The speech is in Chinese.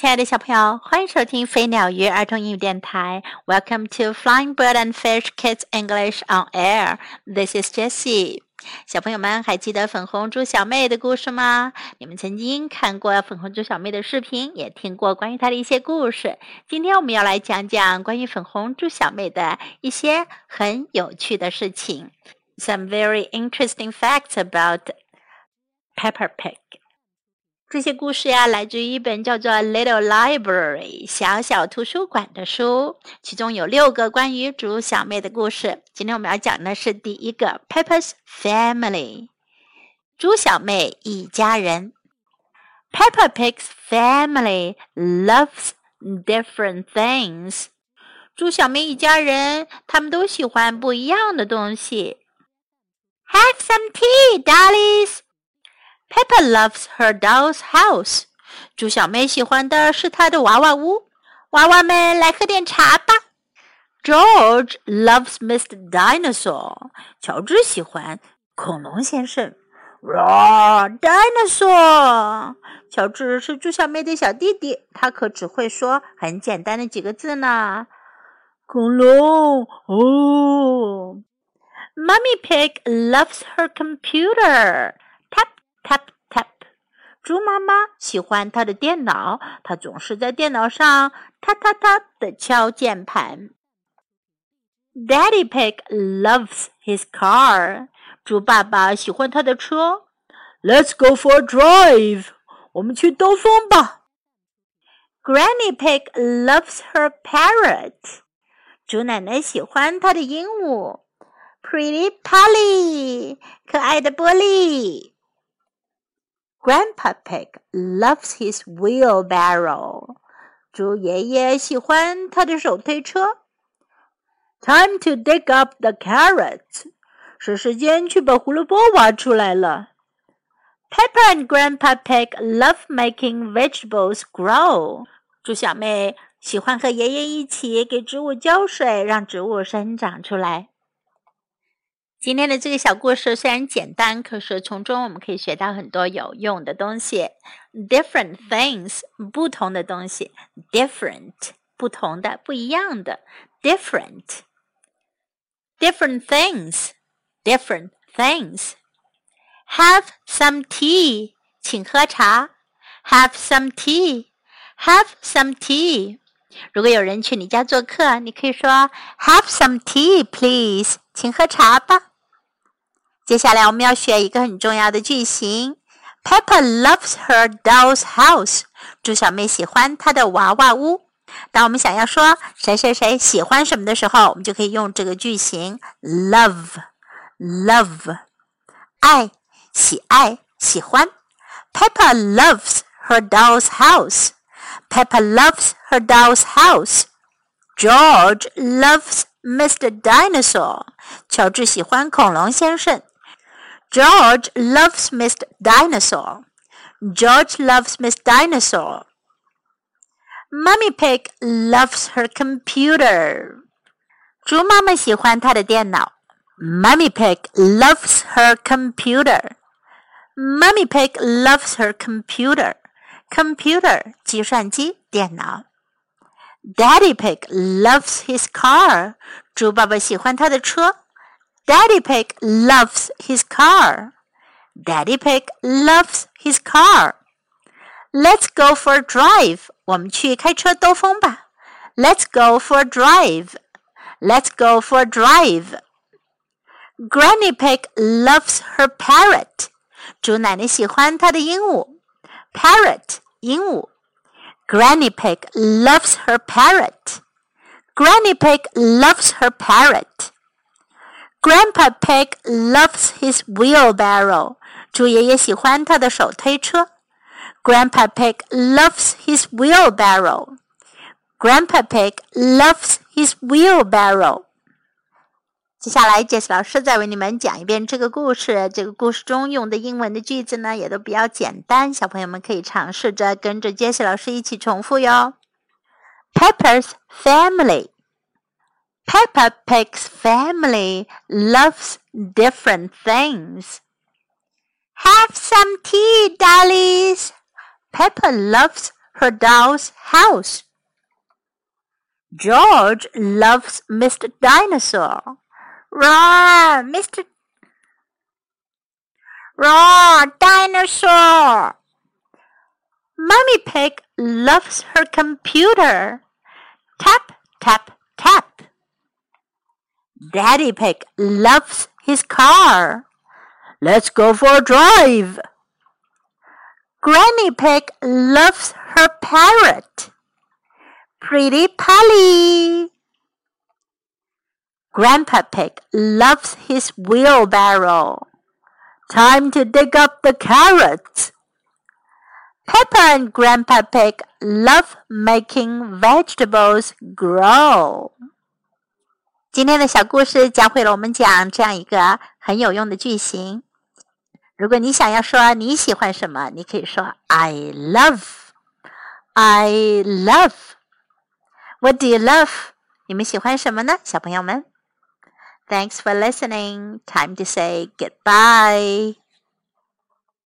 亲爱的小朋友，欢迎收听飞鸟鱼儿童英语电台。Welcome to Flying Bird and Fish Kids English on Air. This is Jessie. 小朋友们还记得粉红猪小妹的故事吗？你们曾经看过粉红猪小妹的视频，也听过关于她的一些故事。今天我们要来讲讲关于粉红猪小妹的一些很有趣的事情。Some very interesting facts about Peppa Pig. 这些故事呀，来自于一本叫做《Little Library》小小图书馆的书，其中有六个关于猪小妹的故事。今天我们要讲的是第一个，Peppa's Family，猪小妹一家人。Peppa Pig's family loves different things。猪小妹一家人，他们都喜欢不一样的东西。Have some tea, dollies. Peppa loves her doll's house。猪小妹喜欢的是她的娃娃屋。娃娃们来喝点茶吧。George loves Mr. Dinosaur。乔治喜欢恐龙先生。Roar dinosaur！乔治是猪小妹的小弟弟，他可只会说很简单的几个字呢。恐龙哦。Mummy Pig loves her computer。Tap tap，猪妈妈喜欢她的电脑，她总是在电脑上哒哒哒的敲键盘。Daddy Pig loves his car，猪爸爸喜欢他的车。Let's go for a drive，我们去兜风吧。Granny Pig loves her parrot，猪奶奶喜欢她的鹦鹉。Pretty Polly，可爱的波利。Grandpa Pig loves his wheelbarrow. 猪爷爷喜欢他的手推车。Time to dig up the carrots. 是时间去把胡萝卜挖出来了。Peppa and Grandpa Pig love making vegetables grow. 猪小妹喜欢和爷爷一起给植物浇水，让植物生长出来。今天的这个小故事虽然简单，可是从中我们可以学到很多有用的东西。Different things，不同的东西；different，不同的、不一样的；different。Different things，different things。Have some tea，请喝茶。Have some tea，have some tea。如果有人去你家做客，你可以说 Have some tea, please，请喝茶吧。接下来我们要学一个很重要的句型。Peppa loves her doll's house。猪小妹喜欢她的娃娃屋。当我们想要说谁谁谁喜欢什么的时候，我们就可以用这个句型：love，love，爱，喜爱，喜欢。Peppa loves her doll's house. Peppa loves her doll's house. George loves Mr. Dinosaur. 乔治喜欢恐龙先生。George loves Miss Dinosaur. George loves Miss Dinosaur. Mummy Pig loves her computer. 猪妈妈喜欢她的电脑。Mummy Pig loves her computer. Mummy Pig loves her computer. Computer 计算机电脑。Daddy Pig loves his car. 猪爸爸喜欢他的车。 Daddy Pig loves his car. Daddy Pig loves his car. Let's go for a drive. 我们去开车兜风吧。Let's go for a drive. Let's go for a drive. Granny Pig loves her parrot. 猪奶奶喜欢她的鹦鹉。Parrot 鹦鹉。Granny Pig loves her parrot. Granny Pig loves her parrot. Grandpa Pig loves his wheelbarrow. 猪爷爷喜欢他的手推车。Grandpa Pig loves his wheelbarrow. Grandpa Pig loves his wheelbarrow. 接下来，Jess 老师再为你们讲一遍这个故事。这个故事中用的英文的句子呢，也都比较简单，小朋友们可以尝试着跟着 Jess 老师一起重复哟。Pepper's family. Peppa Pig's family loves different things. Have some tea, dollies. Peppa loves her doll's house. George loves Mr. Dinosaur. Roar, Mr. Roar, dinosaur! Mummy Pig loves her computer. Tap, tap, tap. Daddy Pig loves his car. Let's go for a drive. Granny Pig loves her parrot. Pretty Polly. Grandpa Pig loves his wheelbarrow. Time to dig up the carrots. Peppa and Grandpa Pig love making vegetables grow. 今天的小故事教会了我们讲这样一个很有用的句型。如果你想要说你喜欢什么，你可以说 I love. I love. What do you love? 你们喜欢什么呢，小朋友们？Thanks for listening. Time to say goodbye.